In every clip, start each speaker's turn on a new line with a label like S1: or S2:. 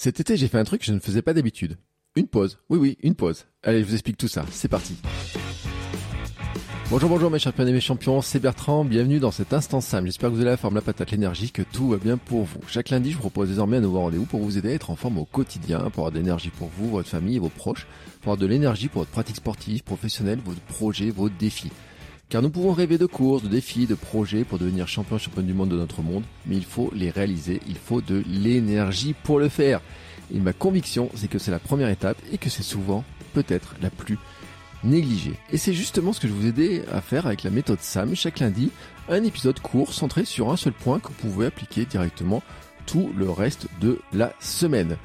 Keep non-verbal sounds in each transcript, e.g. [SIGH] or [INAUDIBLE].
S1: Cet été, j'ai fait un truc que je ne faisais pas d'habitude. Une pause. Oui, oui, une pause. Allez, je vous explique tout ça. C'est parti. Bonjour, bonjour mes champions et mes champions, c'est Bertrand, bienvenue dans cet instant Sam. J'espère que vous avez la forme, la patate, l'énergie, que tout va bien pour vous. Chaque lundi, je vous propose désormais un nouveau rendez-vous pour vous aider à être en forme au quotidien, pour avoir de l'énergie pour vous, votre famille vos proches, pour avoir de l'énergie pour votre pratique sportive, professionnelle, vos projets, vos défis. Car nous pouvons rêver de courses, de défis, de projets pour devenir champion, champion du monde de notre monde, mais il faut les réaliser, il faut de l'énergie pour le faire. Et ma conviction, c'est que c'est la première étape et que c'est souvent, peut-être, la plus négligée. Et c'est justement ce que je vous aidais à faire avec la méthode SAM. Chaque lundi, un épisode court centré sur un seul point que vous pouvez appliquer directement tout le reste de la semaine.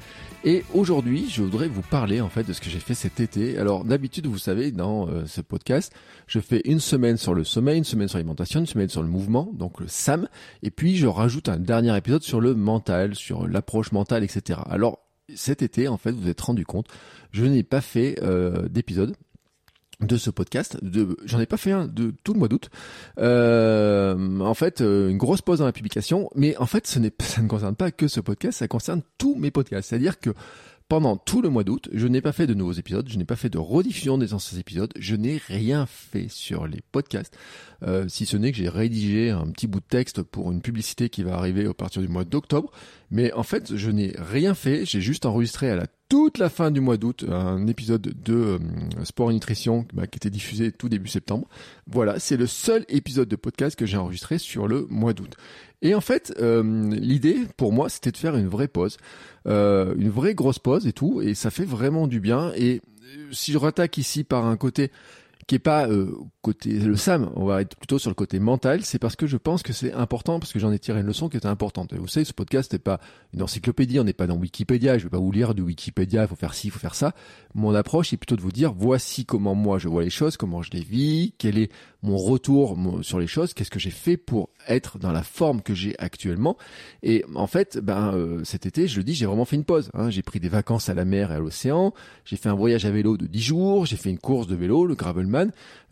S1: Et aujourd'hui, je voudrais vous parler en fait de ce que j'ai fait cet été. Alors d'habitude, vous savez, dans euh, ce podcast, je fais une semaine sur le sommeil, une semaine sur l'alimentation, une semaine sur le mouvement, donc le SAM, et puis je rajoute un dernier épisode sur le mental, sur l'approche mentale, etc. Alors cet été, en fait, vous vous êtes rendu compte, je n'ai pas fait euh, d'épisode de ce podcast. De, j'en ai pas fait un de tout le mois d'août. Euh, en fait, euh, une grosse pause dans la publication, mais en fait, ce n'est, [LAUGHS] ça ne concerne pas que ce podcast, ça concerne tous mes podcasts. C'est-à-dire que pendant tout le mois d'août, je n'ai pas fait de nouveaux épisodes, je n'ai pas fait de rediffusion des anciens épisodes, je n'ai rien fait sur les podcasts, euh, si ce n'est que j'ai rédigé un petit bout de texte pour une publicité qui va arriver à partir du mois d'octobre. Mais en fait, je n'ai rien fait, j'ai juste enregistré à la toute la fin du mois d'août un épisode de euh, Sport et Nutrition bah, qui était diffusé tout début septembre. Voilà, c'est le seul épisode de podcast que j'ai enregistré sur le mois d'août. Et en fait, euh, l'idée pour moi, c'était de faire une vraie pause, euh, une vraie grosse pause et tout, et ça fait vraiment du bien. Et si je rattaque ici par un côté qui est pas euh, côté le Sam, on va être plutôt sur le côté mental, c'est parce que je pense que c'est important, parce que j'en ai tiré une leçon qui était importante. Vous savez, ce podcast n'est pas une encyclopédie, on n'est pas dans Wikipédia, je vais pas vous lire du Wikipédia, il faut faire ci, il faut faire ça. Mon approche est plutôt de vous dire, voici comment moi je vois les choses, comment je les vis, quel est mon retour sur les choses, qu'est-ce que j'ai fait pour être dans la forme que j'ai actuellement. Et en fait, ben euh, cet été, je le dis, j'ai vraiment fait une pause. Hein. J'ai pris des vacances à la mer et à l'océan, j'ai fait un voyage à vélo de 10 jours, j'ai fait une course de vélo, le Gravelman,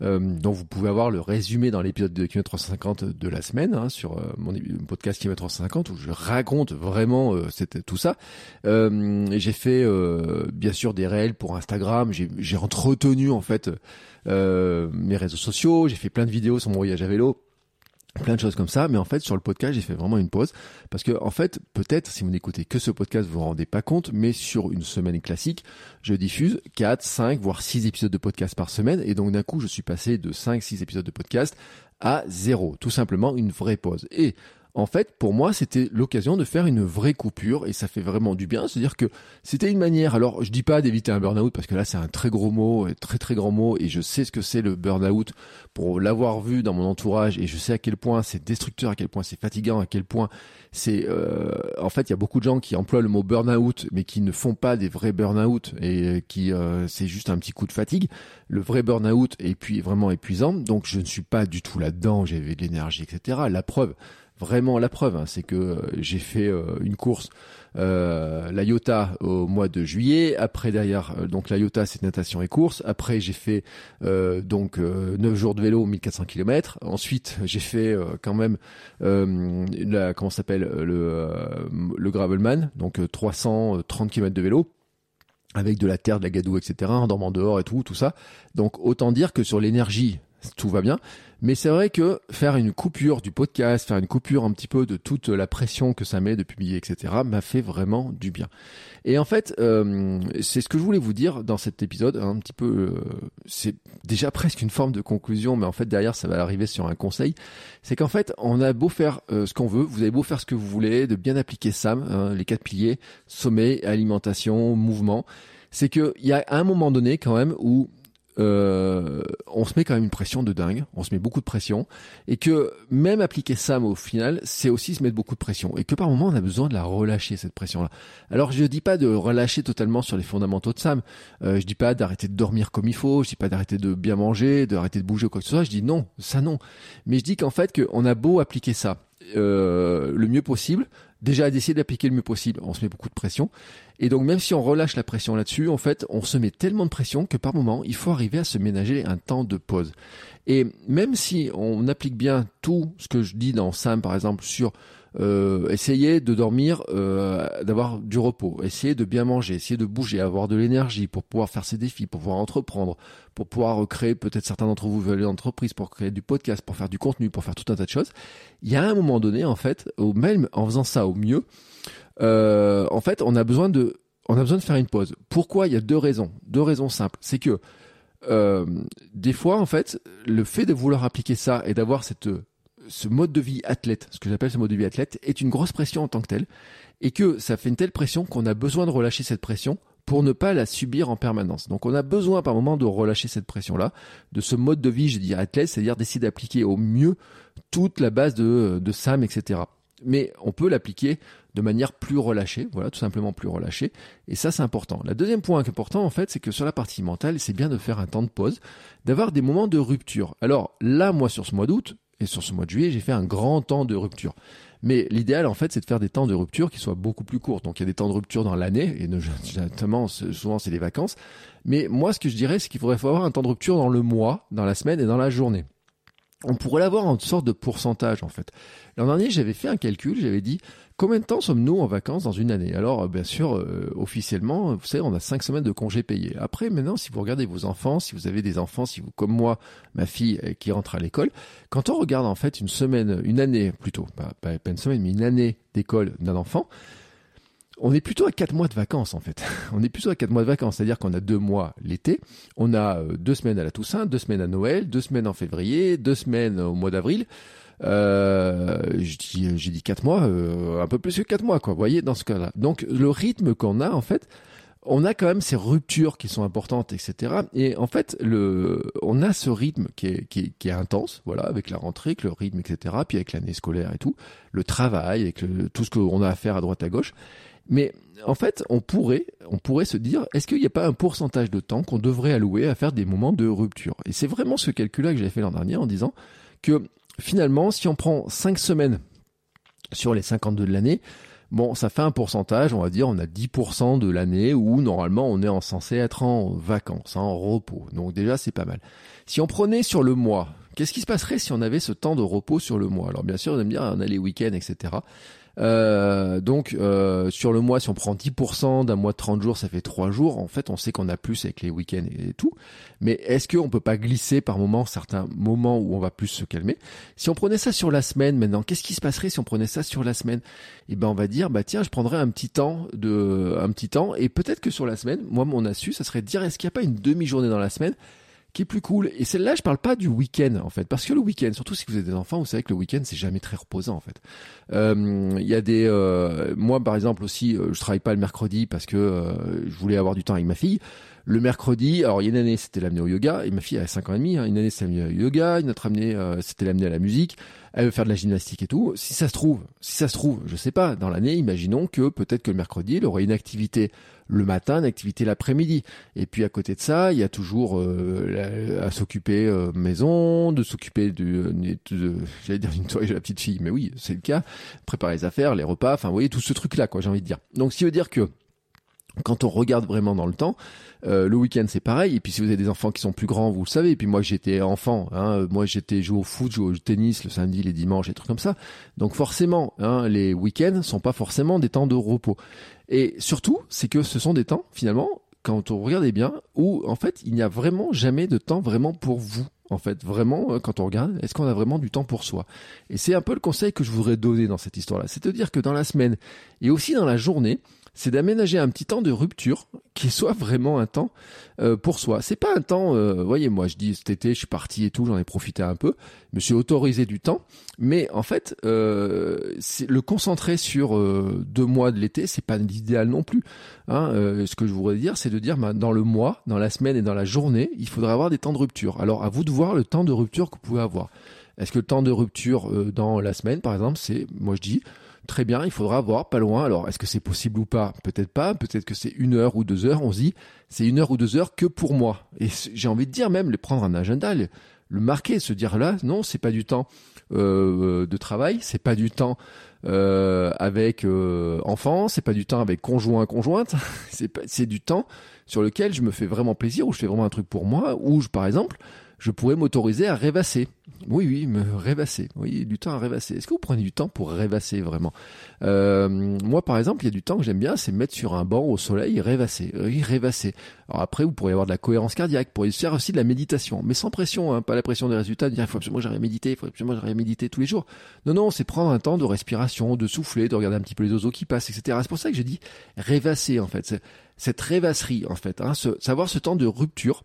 S1: euh, dont vous pouvez avoir le résumé dans l'épisode de km 350 de la semaine, hein, sur euh, mon podcast km 350, où je raconte vraiment euh, tout ça. j'ai fait bien sûr des réels pour Instagram, j'ai entretenu en fait mes réseaux sociaux, j'ai fait plein de vidéos sur mon voyage à vélo plein de choses comme ça, mais en fait sur le podcast j'ai fait vraiment une pause. Parce que en fait peut-être si vous n'écoutez que ce podcast vous vous rendez pas compte, mais sur une semaine classique je diffuse 4, 5 voire 6 épisodes de podcast par semaine. Et donc d'un coup je suis passé de 5, 6 épisodes de podcast à zéro, tout simplement une vraie pause. Et en fait, pour moi, c'était l'occasion de faire une vraie coupure et ça fait vraiment du bien. C'est-à-dire que c'était une manière, alors je dis pas d'éviter un burn-out parce que là c'est un très gros mot, très très grand mot et je sais ce que c'est le burn-out pour l'avoir vu dans mon entourage et je sais à quel point c'est destructeur, à quel point c'est fatigant, à quel point c'est... Euh, en fait, il y a beaucoup de gens qui emploient le mot burn-out mais qui ne font pas des vrais burn-out et qui euh, c'est juste un petit coup de fatigue. Le vrai burn-out est puis vraiment épuisant, donc je ne suis pas du tout là-dedans, j'avais de l'énergie, etc. La preuve, vraiment la preuve, hein, c'est que euh, j'ai fait euh, une course euh, la Iota au mois de juillet. Après derrière, donc la Iota c'est natation et course. Après j'ai fait donc 9 jours de vélo, 1400 km. Ensuite j'ai fait quand même la comment s'appelle le le gravelman, donc 330 km de vélo avec de la terre, de la gadoue, etc. en dormant dehors et tout, tout ça. Donc autant dire que sur l'énergie, tout va bien. Mais c'est vrai que faire une coupure du podcast, faire une coupure un petit peu de toute la pression que ça met de publier, etc., m'a fait vraiment du bien. Et en fait, euh, c'est ce que je voulais vous dire dans cet épisode, un petit peu, euh, c'est déjà presque une forme de conclusion, mais en fait derrière ça va arriver sur un conseil. C'est qu'en fait, on a beau faire euh, ce qu'on veut, vous avez beau faire ce que vous voulez, de bien appliquer SAM, hein, les quatre piliers, sommeil, alimentation, mouvement. C'est qu'il y a un moment donné quand même où euh, on se met quand même une pression de dingue, on se met beaucoup de pression, et que même appliquer SAM au final, c'est aussi se mettre beaucoup de pression, et que par moment on a besoin de la relâcher cette pression-là. Alors je dis pas de relâcher totalement sur les fondamentaux de SAM, euh, je dis pas d'arrêter de dormir comme il faut, je dis pas d'arrêter de bien manger, d'arrêter de bouger ou quoi que ce soit, je dis non, ça non. Mais je dis qu'en fait qu'on a beau appliquer ça euh, le mieux possible, déjà d'essayer d'appliquer le mieux possible, on se met beaucoup de pression. Et donc même si on relâche la pression là-dessus, en fait, on se met tellement de pression que par moment, il faut arriver à se ménager un temps de pause. Et même si on applique bien tout ce que je dis dans Sam, par exemple, sur euh, essayer de dormir, euh, d'avoir du repos, essayer de bien manger, essayer de bouger, avoir de l'énergie pour pouvoir faire ses défis, pour pouvoir entreprendre, pour pouvoir créer, peut-être certains d'entre vous veulent l'entreprise, pour créer du podcast, pour faire du contenu, pour faire tout un tas de choses. Il y a un moment donné, en fait, au même en faisant ça au mieux, euh, en fait, on a besoin de, on a besoin de faire une pause. Pourquoi? Il y a deux raisons, deux raisons simples. C'est que euh, des fois, en fait, le fait de vouloir appliquer ça et d'avoir cette ce mode de vie athlète, ce que j'appelle ce mode de vie athlète, est une grosse pression en tant que telle, et que ça fait une telle pression qu'on a besoin de relâcher cette pression pour ne pas la subir en permanence. Donc on a besoin par moment de relâcher cette pression-là, de ce mode de vie, je dirais athlète, c'est-à-dire d'essayer d'appliquer au mieux toute la base de, de SAM, etc. Mais on peut l'appliquer de manière plus relâchée, voilà, tout simplement plus relâchée. Et ça, c'est important. Le deuxième point important, en fait, c'est que sur la partie mentale, c'est bien de faire un temps de pause, d'avoir des moments de rupture. Alors là, moi, sur ce mois d'août, et sur ce mois de juillet, j'ai fait un grand temps de rupture. Mais l'idéal, en fait, c'est de faire des temps de rupture qui soient beaucoup plus courts. Donc, il y a des temps de rupture dans l'année, et [LAUGHS] notamment, souvent, c'est les vacances. Mais moi, ce que je dirais, c'est qu'il faudrait avoir un temps de rupture dans le mois, dans la semaine et dans la journée on pourrait l'avoir en sorte de pourcentage en fait. L'an dernier, j'avais fait un calcul, j'avais dit combien de temps sommes-nous en vacances dans une année? Alors bien sûr, euh, officiellement, vous savez, on a cinq semaines de congés payés. Après, maintenant, si vous regardez vos enfants, si vous avez des enfants, si vous, comme moi, ma fille euh, qui rentre à l'école, quand on regarde en fait une semaine, une année plutôt, pas, pas une semaine, mais une année d'école d'un enfant, on est plutôt à quatre mois de vacances en fait. [LAUGHS] On est plutôt à quatre mois de vacances, c'est-à-dire qu'on a deux mois l'été, on a euh, deux semaines à la Toussaint, deux semaines à Noël, deux semaines en février, deux semaines au mois d'avril. Euh, j'ai dit quatre mois, euh, un peu plus que quatre mois quoi. Vous voyez dans ce cas-là. Donc le rythme qu'on a en fait, on a quand même ces ruptures qui sont importantes, etc. Et en fait, le, on a ce rythme qui est, qui est, qui est intense, voilà, avec la rentrée, avec le rythme, etc. Puis avec l'année scolaire et tout, le travail, avec le, tout ce qu'on a à faire à droite à gauche. Mais en fait, on pourrait, on pourrait se dire, est-ce qu'il n'y a pas un pourcentage de temps qu'on devrait allouer à faire des moments de rupture? Et c'est vraiment ce calcul-là que j'avais fait l'an dernier en disant que finalement, si on prend 5 semaines sur les 52 de l'année, bon, ça fait un pourcentage, on va dire, on a 10% de l'année où normalement on est censé être en vacances, en repos. Donc déjà, c'est pas mal. Si on prenait sur le mois, qu'est-ce qui se passerait si on avait ce temps de repos sur le mois? Alors bien sûr, on va me dire, on a les week-ends, etc. Euh, donc euh, sur le mois, si on prend 10% d'un mois de 30 jours, ça fait 3 jours. En fait, on sait qu'on a plus avec les week-ends et tout. Mais est-ce qu'on peut pas glisser par moment certains moments où on va plus se calmer? Si on prenait ça sur la semaine maintenant, qu'est-ce qui se passerait si on prenait ça sur la semaine? Eh ben on va dire bah tiens, je prendrais un petit temps de un petit temps et peut-être que sur la semaine, moi mon astuce, ça serait de dire est-ce qu'il n'y a pas une demi-journée dans la semaine? Qui est plus cool. Et celle-là, je parle pas du week-end en fait, parce que le week-end, surtout si vous avez des enfants, vous savez que le week-end c'est jamais très reposant en fait. Euh, il y a des, euh, moi par exemple aussi, euh, je travaille pas le mercredi parce que je voulais avoir du temps avec ma fille. Le mercredi, alors il y a une année c'était l'amener au yoga, et ma fille a 5 ans et demi, hein, une année c'était l'amener au yoga, une autre année c'était l'amener à la musique, elle veut faire de la gymnastique et tout. Si ça se trouve, si ça se trouve, je sais pas, dans l'année, imaginons que peut-être que le mercredi, elle aurait une activité le matin, une activité l'après-midi. Et puis à côté de ça, il y a toujours euh, à s'occuper euh, maison, de s'occuper de, de, j'allais dire d'une soirée de la petite fille, mais oui, c'est le cas. Préparer les affaires, les repas, enfin vous voyez tout ce truc-là, quoi, j'ai envie de dire. Donc ce qui veut dire que quand on regarde vraiment dans le temps, euh, le week-end c'est pareil. Et puis si vous avez des enfants qui sont plus grands, vous le savez. Et puis moi j'étais enfant, hein, moi j'étais joué au foot, joué au tennis le samedi, les dimanches, des trucs comme ça. Donc forcément, hein, les week-ends sont pas forcément des temps de repos. Et surtout, c'est que ce sont des temps finalement, quand on regarde bien, où en fait il n'y a vraiment jamais de temps vraiment pour vous. En fait, vraiment, euh, quand on regarde, est-ce qu'on a vraiment du temps pour soi? Et c'est un peu le conseil que je voudrais donner dans cette histoire-là. C'est-à-dire que dans la semaine et aussi dans la journée, c'est d'aménager un petit temps de rupture qui soit vraiment un temps euh, pour soi. C'est pas un temps, euh, voyez, moi je dis cet été, je suis parti et tout, j'en ai profité un peu, je me suis autorisé du temps, mais en fait, euh, le concentrer sur euh, deux mois de l'été, c'est pas l'idéal non plus. Hein. ce que je voudrais dire, c'est de dire, bah, dans le mois, dans la semaine et dans la journée, il faudrait avoir des temps de rupture. Alors à vous de voir le temps de rupture que vous pouvez avoir. Est-ce que le temps de rupture dans la semaine, par exemple, c'est, moi je dis, Très bien, il faudra voir pas loin. Alors, est-ce que c'est possible ou pas? Peut-être pas. Peut-être que c'est une heure ou deux heures. On se dit, c'est une heure ou deux heures que pour moi. Et j'ai envie de dire même, le prendre un agenda, le, marquer, se dire là, non, c'est pas du temps euh, de travail, c'est pas du temps euh, avec euh, enfants, c'est pas du temps avec conjoint conjointe, [LAUGHS] c'est c'est du temps sur lequel je me fais vraiment plaisir, où je fais vraiment un truc pour moi, où je, par exemple, je pourrais m'autoriser à rêvasser. Oui, oui, me rêvasser. Oui, du temps à rêvasser. Est-ce que vous prenez du temps pour rêvasser vraiment? Euh, Moi, par exemple, il y a du temps que j'aime bien, c'est me mettre sur un banc au soleil rêvasser. Oui, rêvasser. Alors après, vous pourriez avoir de la cohérence cardiaque, vous pourriez faire aussi de la méditation, mais sans pression, hein, pas la pression des résultats, de dire il faut absolument que j'arrive méditer, il faut absolument que j'arrive méditer tous les jours. Non, non, c'est prendre un temps de respiration, de souffler, de regarder un petit peu les oiseaux qui passent, etc. C'est pour ça que j'ai dit rêvasser, en fait. Cette rêvasserie, en fait. Hein, savoir ce temps de rupture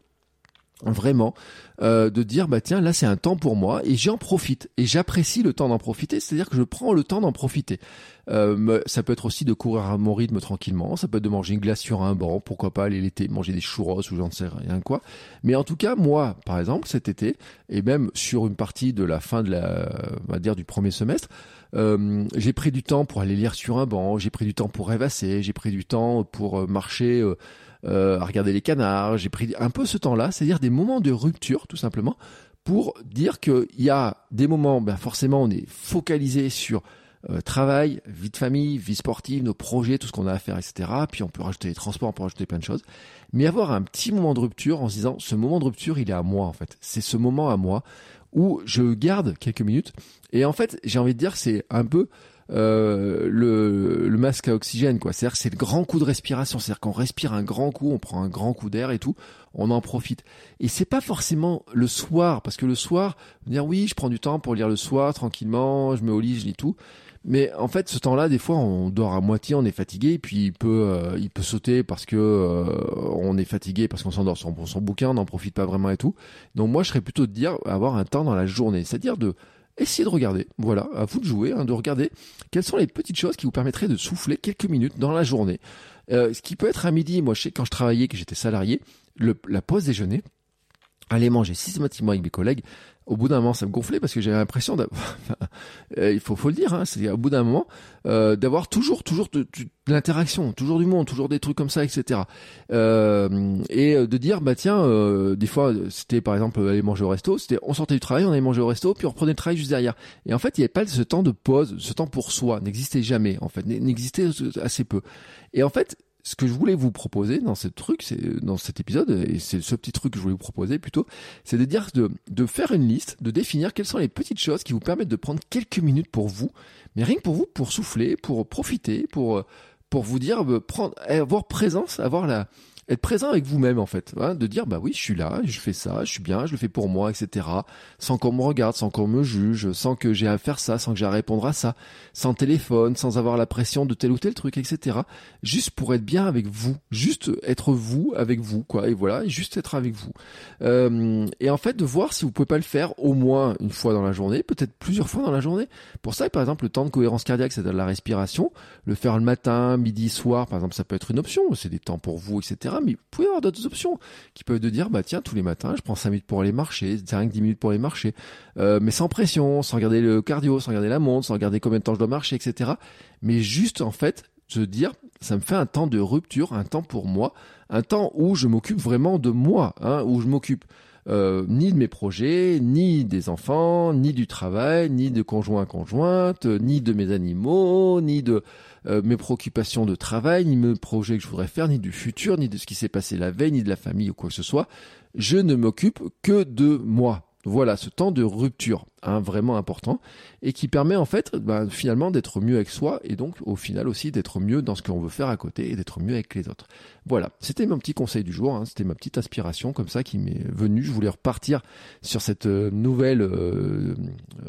S1: vraiment. Euh, de dire bah tiens là c'est un temps pour moi et j'en profite et j'apprécie le temps d'en profiter c'est-à-dire que je prends le temps d'en profiter. Euh, ça peut être aussi de courir à mon rythme tranquillement ça peut être de manger une glace sur un banc pourquoi pas aller l'été manger des churros ou j'en sais rien quoi. Mais en tout cas moi par exemple cet été et même sur une partie de la fin de la on va dire du premier semestre euh, j'ai pris du temps pour aller lire sur un banc j'ai pris du temps pour rêvasser j'ai pris du temps pour marcher euh, à regarder les canards. J'ai pris un peu ce temps-là, c'est-à-dire des moments de rupture, tout simplement, pour dire qu'il y a des moments, ben forcément, on est focalisé sur euh, travail, vie de famille, vie sportive, nos projets, tout ce qu'on a à faire, etc. Puis on peut rajouter les transports, on peut rajouter plein de choses. Mais avoir un petit moment de rupture en se disant, ce moment de rupture, il est à moi, en fait. C'est ce moment à moi où je garde quelques minutes. Et en fait, j'ai envie de dire, c'est un peu euh, le, le, masque à oxygène, quoi. C'est-à-dire c'est le grand coup de respiration. C'est-à-dire qu'on respire un grand coup, on prend un grand coup d'air et tout, on en profite. Et c'est pas forcément le soir, parce que le soir, dire oui, je prends du temps pour lire le soir tranquillement, je me au lit, je lis tout. Mais en fait, ce temps-là, des fois, on dort à moitié, on est fatigué, et puis il peut, euh, il peut sauter parce que euh, on est fatigué, parce qu'on s'endort sur son bouquin, on n'en profite pas vraiment et tout. Donc moi, je serais plutôt de dire avoir un temps dans la journée, c'est-à-dire de essayez de regarder, voilà, à vous de jouer, hein, de regarder quelles sont les petites choses qui vous permettraient de souffler quelques minutes dans la journée. Euh, ce qui peut être à midi, moi je sais quand je travaillais, que j'étais salarié, la pause déjeuner, aller manger systématiquement avec mes collègues, au bout d'un moment, ça me gonflait parce que j'avais l'impression d'avoir, [LAUGHS] euh, il faut, le dire, hein, c'est au bout d'un moment euh, d'avoir toujours, toujours de, l'interaction, toujours du monde, toujours des trucs comme ça, etc. Euh, et de dire, bah tiens, euh, des fois, c'était par exemple aller manger au resto, c'était on sortait du travail, on allait manger au resto, puis on reprenait le travail juste derrière. Et en fait, il n'y avait pas ce temps de pause, ce temps pour soi, n'existait jamais, en fait, n'existait assez peu. Et en fait, ce que je voulais vous proposer dans ce truc, c'est dans cet épisode, et c'est ce petit truc que je voulais vous proposer plutôt, c'est de dire de, de faire une liste, de définir quelles sont les petites choses qui vous permettent de prendre quelques minutes pour vous, mais rien que pour vous, pour souffler, pour profiter, pour pour vous dire, euh, prendre, avoir présence, avoir la être présent avec vous-même en fait, hein, de dire bah oui je suis là, je fais ça, je suis bien, je le fais pour moi, etc. Sans qu'on me regarde, sans qu'on me juge, sans que j'ai à faire ça, sans que j'ai à répondre à ça, sans téléphone, sans avoir la pression de tel ou tel truc, etc. Juste pour être bien avec vous, juste être vous avec vous quoi, et voilà, juste être avec vous. Euh, et en fait de voir si vous pouvez pas le faire au moins une fois dans la journée, peut-être plusieurs fois dans la journée. Pour ça, par exemple, le temps de cohérence cardiaque, c'est-à-dire la respiration, le faire le matin, midi, soir, par exemple, ça peut être une option. C'est des temps pour vous, etc mais vous pouvez avoir d'autres options qui peuvent de dire, bah tiens, tous les matins, je prends 5 minutes pour aller marcher, 5-10 minutes pour aller marcher, euh, mais sans pression, sans regarder le cardio, sans regarder la montre, sans regarder combien de temps je dois marcher, etc. Mais juste, en fait, se dire, ça me fait un temps de rupture, un temps pour moi, un temps où je m'occupe vraiment de moi, hein, où je m'occupe euh, ni de mes projets, ni des enfants, ni du travail, ni de conjoint conjointe, ni de mes animaux, ni de euh, mes préoccupations de travail, ni mes projets que je voudrais faire, ni du futur, ni de ce qui s'est passé la veille, ni de la famille ou quoi que ce soit. Je ne m'occupe que de moi. Voilà, ce temps de rupture, hein, vraiment important, et qui permet en fait bah, finalement d'être mieux avec soi et donc au final aussi d'être mieux dans ce qu'on veut faire à côté et d'être mieux avec les autres. Voilà, c'était mon petit conseil du jour, hein, c'était ma petite aspiration comme ça qui m'est venue. Je voulais repartir sur cette euh, nouvelle euh,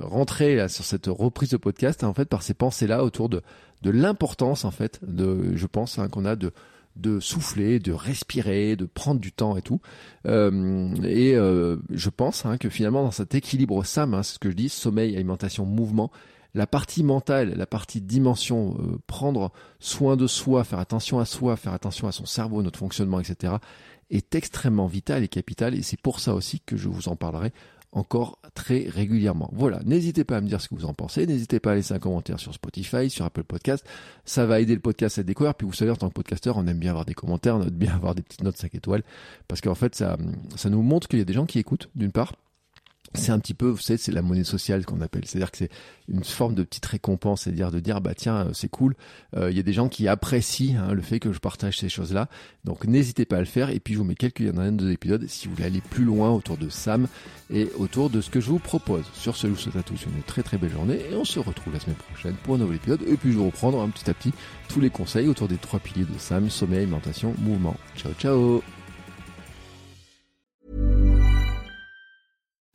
S1: rentrée, sur cette reprise de podcast, en fait par ces pensées-là autour de, de l'importance en fait, de, je pense hein, qu'on a de de souffler, de respirer, de prendre du temps et tout. Euh, et euh, je pense hein, que finalement dans cet équilibre SAM, hein, c'est ce que je dis, sommeil, alimentation, mouvement, la partie mentale, la partie dimension, euh, prendre soin de soi, faire attention à soi, faire attention à son cerveau, notre fonctionnement, etc., est extrêmement vital et capital. Et c'est pour ça aussi que je vous en parlerai encore très régulièrement. Voilà, n'hésitez pas à me dire ce que vous en pensez, n'hésitez pas à laisser un commentaire sur Spotify, sur Apple Podcast, ça va aider le podcast à découvert, puis vous savez, en tant que podcasteur, on aime bien avoir des commentaires, on aime bien avoir des petites notes 5 étoiles, parce qu'en fait, ça, ça nous montre qu'il y a des gens qui écoutent, d'une part, c'est un petit peu, vous savez, c'est la monnaie sociale qu'on appelle. C'est-à-dire que c'est une forme de petite récompense, c'est-à-dire de dire, bah tiens, euh, c'est cool. Euh, il y a des gens qui apprécient hein, le fait que je partage ces choses-là. Donc n'hésitez pas à le faire. Et puis je vous mets quelques en a un deux épisodes si vous voulez aller plus loin autour de Sam et autour de ce que je vous propose. Sur ce, je vous souhaite à tous une très très belle journée et on se retrouve la semaine prochaine pour un nouvel épisode. Et puis je vais reprendre un petit à petit tous les conseils autour des trois piliers de Sam sommeil, alimentation, mouvement. Ciao ciao.